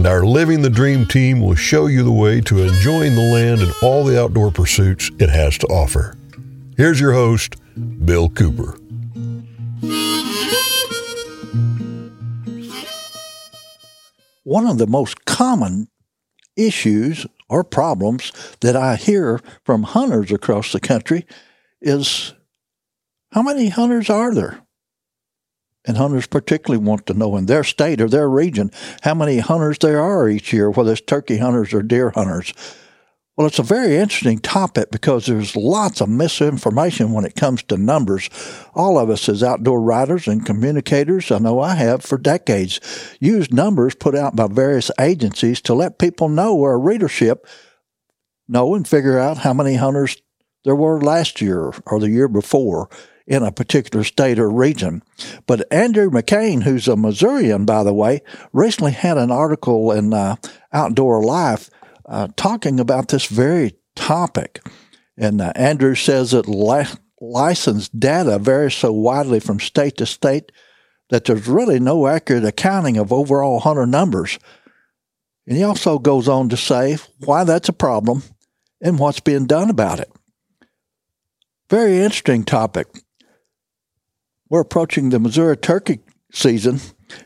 and our Living the Dream team will show you the way to enjoying the land and all the outdoor pursuits it has to offer. Here's your host, Bill Cooper. One of the most common issues or problems that I hear from hunters across the country is how many hunters are there? And hunters particularly want to know in their state or their region how many hunters there are each year, whether it's turkey hunters or deer hunters. Well, it's a very interesting topic because there's lots of misinformation when it comes to numbers. All of us as outdoor writers and communicators, I know I have for decades, used numbers put out by various agencies to let people know or readership know and figure out how many hunters there were last year or the year before in a particular state or region. But Andrew McKean, who's a Missourian, by the way, recently had an article in uh, Outdoor Life uh, talking about this very topic. And uh, Andrew says that li- licensed data varies so widely from state to state that there's really no accurate accounting of overall hunter numbers. And he also goes on to say why that's a problem and what's being done about it. Very interesting topic we're approaching the Missouri turkey season,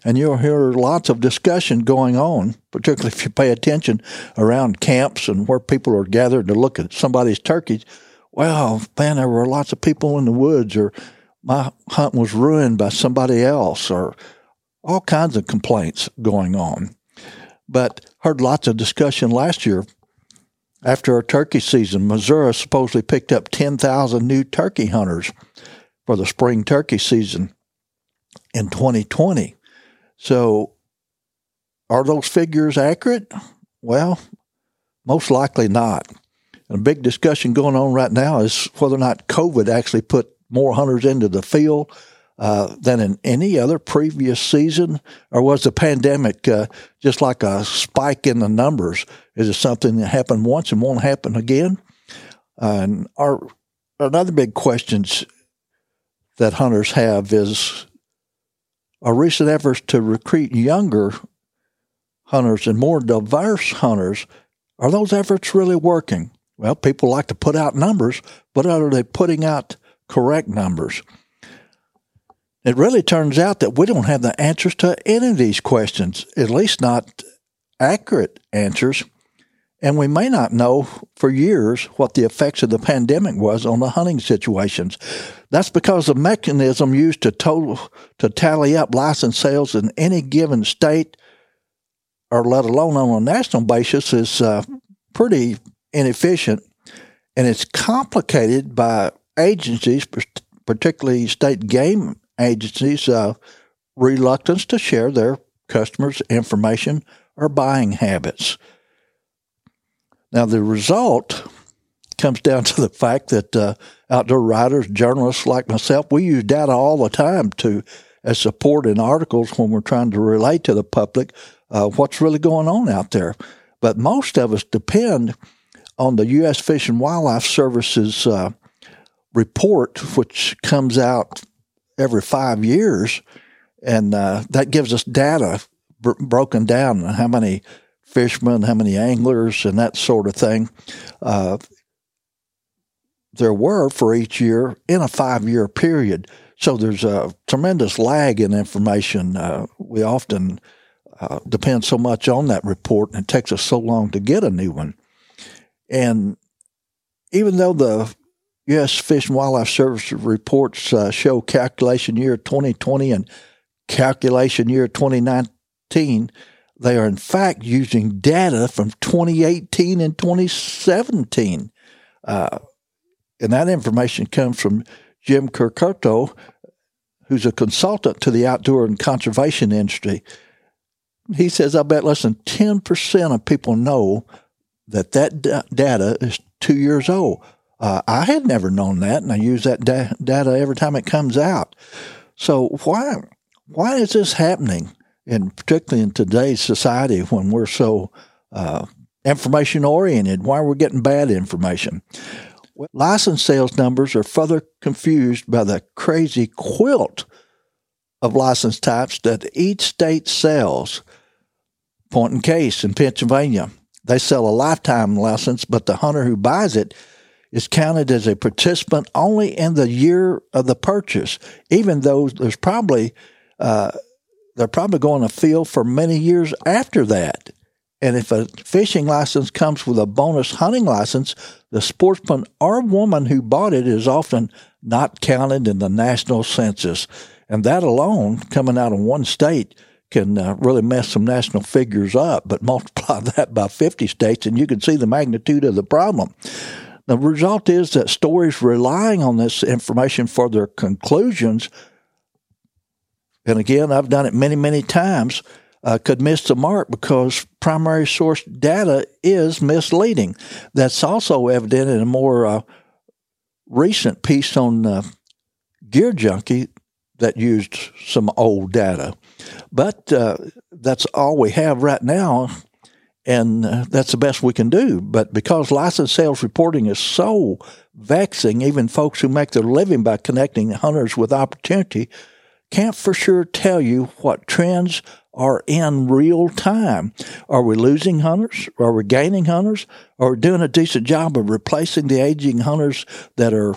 and you'll hear lots of discussion going on, particularly if you pay attention around camps and where people are gathered to look at somebody's turkeys. Well, man, there were lots of people in the woods, or my hunt was ruined by somebody else, or all kinds of complaints going on. But heard lots of discussion last year after our turkey season. Missouri supposedly picked up 10,000 new turkey hunters for the spring turkey season in 2020. So, are those figures accurate? Well, most likely not. And a big discussion going on right now is whether or not COVID actually put more hunters into the field uh, than in any other previous season, or was the pandemic uh, just like a spike in the numbers? Is it something that happened once and won't happen again? Uh, and our another big questions that hunters have is a recent efforts to recruit younger hunters and more diverse hunters. Are those efforts really working? Well, people like to put out numbers, but are they putting out correct numbers? It really turns out that we don't have the answers to any of these questions, at least not accurate answers. And we may not know for years what the effects of the pandemic was on the hunting situations. That's because the mechanism used to total to tally up license sales in any given state, or let alone on a national basis, is uh, pretty inefficient, and it's complicated by agencies, particularly state game agencies, uh, reluctance to share their customers' information or buying habits. Now, the result comes down to the fact that uh, outdoor writers, journalists like myself, we use data all the time to as support in articles when we're trying to relate to the public uh, what's really going on out there. But most of us depend on the U.S. Fish and Wildlife Service's uh, report, which comes out every five years, and uh, that gives us data br- broken down on how many fishermen, how many anglers, and that sort of thing. Uh, there were for each year in a five year period. So there's a tremendous lag in information. Uh, we often uh, depend so much on that report, and it takes us so long to get a new one. And even though the U.S. Fish and Wildlife Service reports uh, show calculation year 2020 and calculation year 2019, they are, in fact, using data from 2018 and 2017. Uh, and that information comes from Jim Curcuruto, who's a consultant to the outdoor and conservation industry. He says, I bet less than 10% of people know that that d- data is two years old. Uh, I had never known that, and I use that da- data every time it comes out. So why why is this happening? And particularly in today's society, when we're so uh, information oriented, why are we're getting bad information? License sales numbers are further confused by the crazy quilt of license types that each state sells. Point in case in Pennsylvania, they sell a lifetime license, but the hunter who buys it is counted as a participant only in the year of the purchase, even though there's probably uh, they're probably going to field for many years after that. And if a fishing license comes with a bonus hunting license, the sportsman or woman who bought it is often not counted in the national census. And that alone, coming out of one state, can uh, really mess some national figures up. But multiply that by 50 states, and you can see the magnitude of the problem. The result is that stories relying on this information for their conclusions, and again, I've done it many, many times uh, could miss the mark because primary source data is misleading. That's also evident in a more uh, recent piece on uh, Gear Junkie that used some old data. But uh, that's all we have right now, and uh, that's the best we can do. But because license sales reporting is so vexing, even folks who make their living by connecting hunters with opportunity can't for sure tell you what trends are in real time. Are we losing hunters? Are we gaining hunters? Are we doing a decent job of replacing the aging hunters that are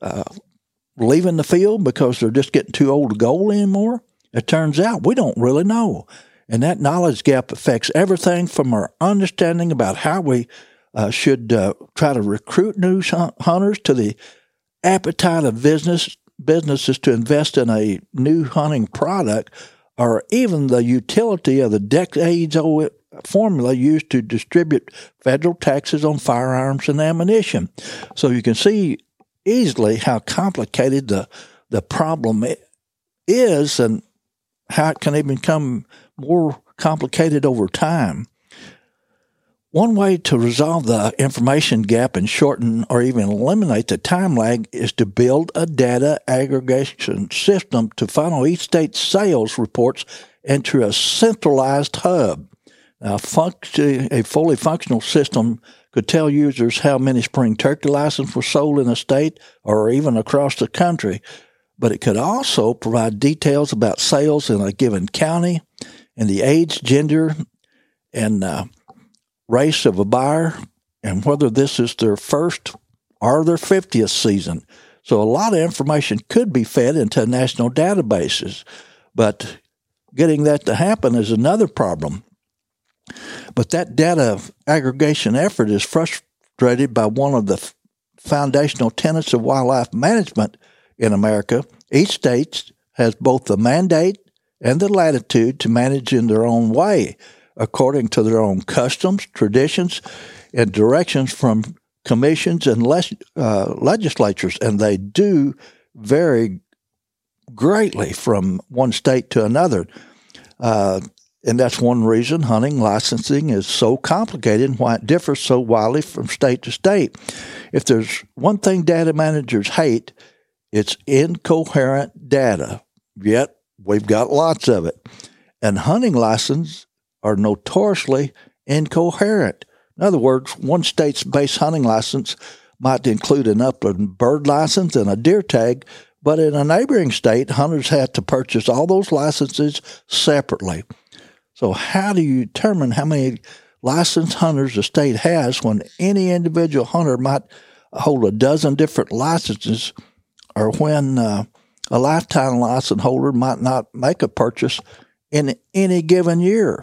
uh, leaving the field because they're just getting too old to go anymore? It turns out we don't really know. And that knowledge gap affects everything from our understanding about how we uh, should uh, try to recruit new hunters to the appetite of business businesses to invest in a new hunting product or even the utility of the decades old formula used to distribute federal taxes on firearms and ammunition. So you can see easily how complicated the, the problem is and how it can even become more complicated over time. One way to resolve the information gap and shorten or even eliminate the time lag is to build a data aggregation system to funnel each state's sales reports into a centralized hub. Now, a fully functional system could tell users how many spring turkey licenses were sold in a state or even across the country, but it could also provide details about sales in a given county and the age, gender, and uh, race of a buyer and whether this is their first or their 50th season. So a lot of information could be fed into national databases, but getting that to happen is another problem. But that data aggregation effort is frustrated by one of the foundational tenets of wildlife management in America. Each state has both the mandate and the latitude to manage in their own way according to their own customs, traditions, and directions from commissions and les- uh, legislatures, and they do vary greatly from one state to another. Uh, and that's one reason hunting licensing is so complicated and why it differs so widely from state to state. If there's one thing data managers hate, it's incoherent data. Yet we've got lots of it. And hunting license are notoriously incoherent. In other words, one state's base hunting license might include an upland bird license and a deer tag, but in a neighboring state, hunters had to purchase all those licenses separately. So, how do you determine how many licensed hunters a state has when any individual hunter might hold a dozen different licenses, or when uh, a lifetime license holder might not make a purchase in any given year?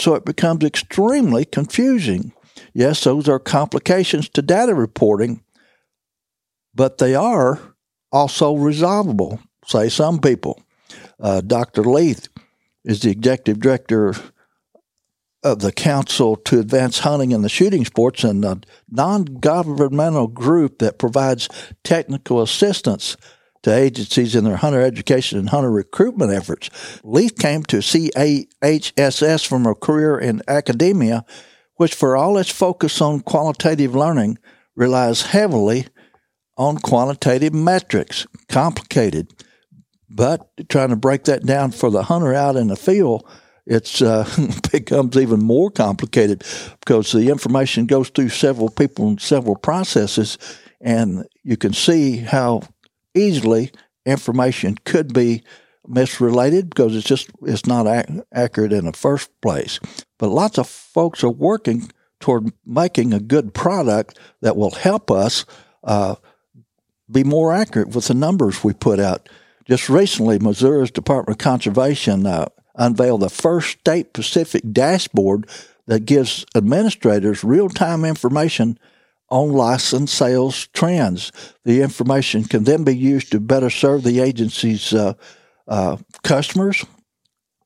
So it becomes extremely confusing. Yes, those are complications to data reporting, but they are also resolvable, say some people. Uh, Dr. Leath is the executive director of the Council to Advance Hunting and the Shooting Sports and a non governmental group that provides technical assistance to agencies in their hunter education and hunter recruitment efforts. Leath came to CAHSS from a career in academia which for all its focus on qualitative learning relies heavily on quantitative metrics, complicated. But trying to break that down for the hunter out in the field, it uh, becomes even more complicated because the information goes through several people and several processes, and you can see how easily information could be misrelated because it's just it's not ac- accurate in the first place. But lots of folks are working toward making a good product that will help us uh, be more accurate with the numbers we put out. Just recently, Missouri's Department of Conservation uh, unveiled the first state specific dashboard that gives administrators real time information on license sales trends. The information can then be used to better serve the agency's uh, uh, customers,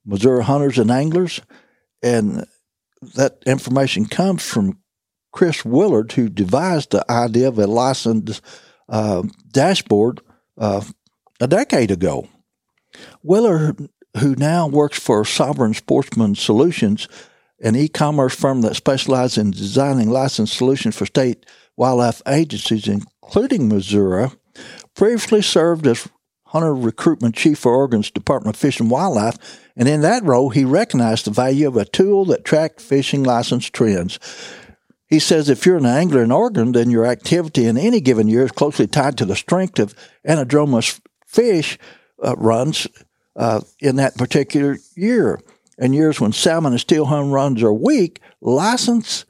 Missouri hunters and anglers, and that information comes from Chris Willard, who devised the idea of a licensed uh, dashboard uh, a decade ago. Willard, who now works for Sovereign Sportsman Solutions, an e-commerce firm that specializes in designing license solutions for state wildlife agencies, including Missouri, previously served as hunter recruitment chief for Oregon's Department of Fish and Wildlife, and in that role, he recognized the value of a tool that tracked fishing license trends. He says if you're an angler in Oregon, then your activity in any given year is closely tied to the strength of anadromous fish uh, runs uh, in that particular year. In years when salmon and steelhead runs are weak, license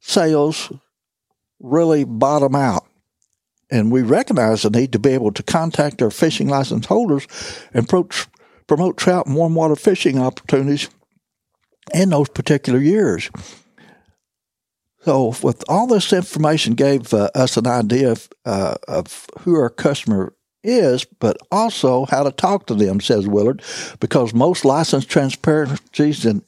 sales really bottom out. And we recognize the need to be able to contact our fishing license holders and promote, promote trout and warm water fishing opportunities in those particular years. So, with all this information, gave uh, us an idea of, uh, of who our customer is, but also how to talk to them, says Willard, because most license transparencies and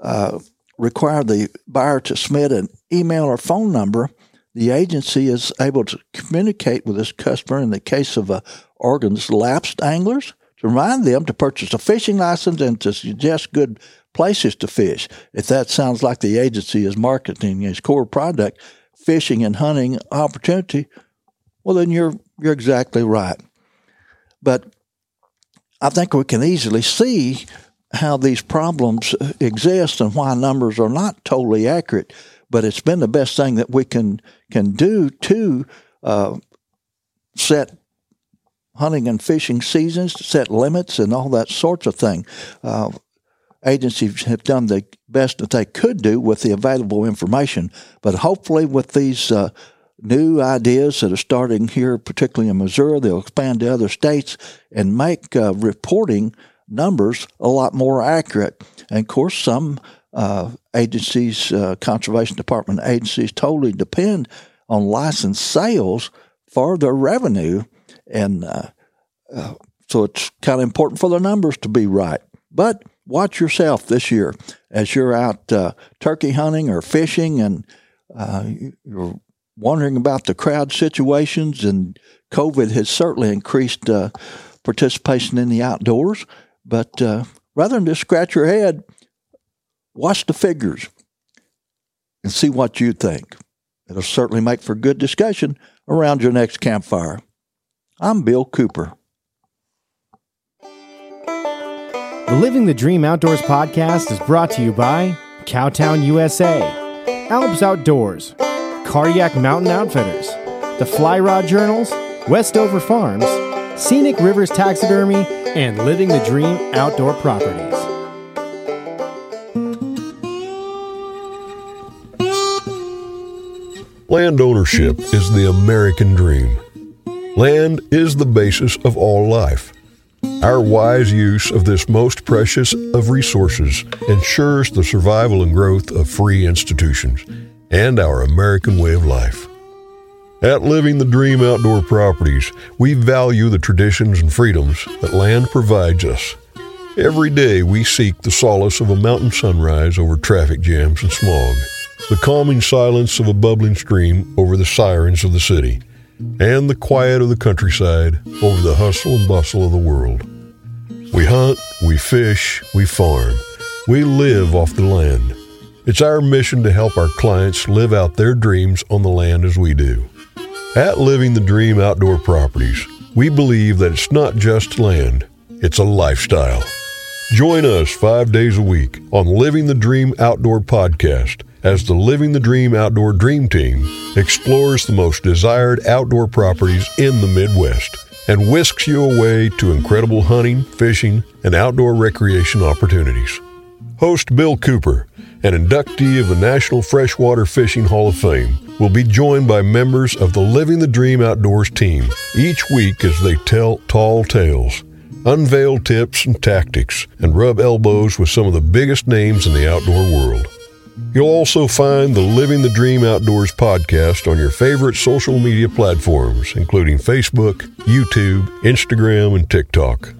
uh, require the buyer to submit an email or phone number. The agency is able to communicate with this customer in the case of uh, Oregon's lapsed anglers to remind them to purchase a fishing license and to suggest good places to fish. If that sounds like the agency is marketing its core product, fishing and hunting opportunity, well, then you're you're exactly right. But I think we can easily see how these problems exist and why numbers are not totally accurate. But it's been the best thing that we can can do to uh, set hunting and fishing seasons, set limits, and all that sorts of thing. Uh, agencies have done the best that they could do with the available information. But hopefully, with these uh, new ideas that are starting here, particularly in Missouri, they'll expand to other states and make uh, reporting numbers a lot more accurate. And of course, some uh, agencies, uh, conservation department agencies, totally depend on license sales for their revenue. And uh, uh, so it's kind of important for the numbers to be right. But watch yourself this year as you're out uh, turkey hunting or fishing and you're wondering about the crowd situations. And COVID has certainly increased uh, participation in the outdoors. But uh, rather than just scratch your head, watch the figures and see what you think. It'll certainly make for good discussion around your next campfire. I'm Bill Cooper. The Living the Dream Outdoors podcast is brought to you by Cowtown USA, Alps Outdoors, Cardiac Mountain Outfitters, the Fly Rod Journals, Westover Farms, Scenic Rivers Taxidermy, and Living the Dream Outdoor Properties. Land ownership is the American dream. Land is the basis of all life. Our wise use of this most precious of resources ensures the survival and growth of free institutions and our American way of life. At Living the Dream Outdoor Properties, we value the traditions and freedoms that land provides us. Every day we seek the solace of a mountain sunrise over traffic jams and smog, the calming silence of a bubbling stream over the sirens of the city and the quiet of the countryside over the hustle and bustle of the world. We hunt, we fish, we farm, we live off the land. It's our mission to help our clients live out their dreams on the land as we do. At Living the Dream Outdoor Properties, we believe that it's not just land, it's a lifestyle. Join us five days a week on Living the Dream Outdoor Podcast as the Living the Dream Outdoor Dream Team explores the most desired outdoor properties in the Midwest and whisks you away to incredible hunting, fishing, and outdoor recreation opportunities. Host Bill Cooper, an inductee of the National Freshwater Fishing Hall of Fame, will be joined by members of the Living the Dream Outdoors team each week as they tell tall tales, unveil tips and tactics, and rub elbows with some of the biggest names in the outdoor world. You'll also find the Living the Dream Outdoors podcast on your favorite social media platforms, including Facebook, YouTube, Instagram, and TikTok.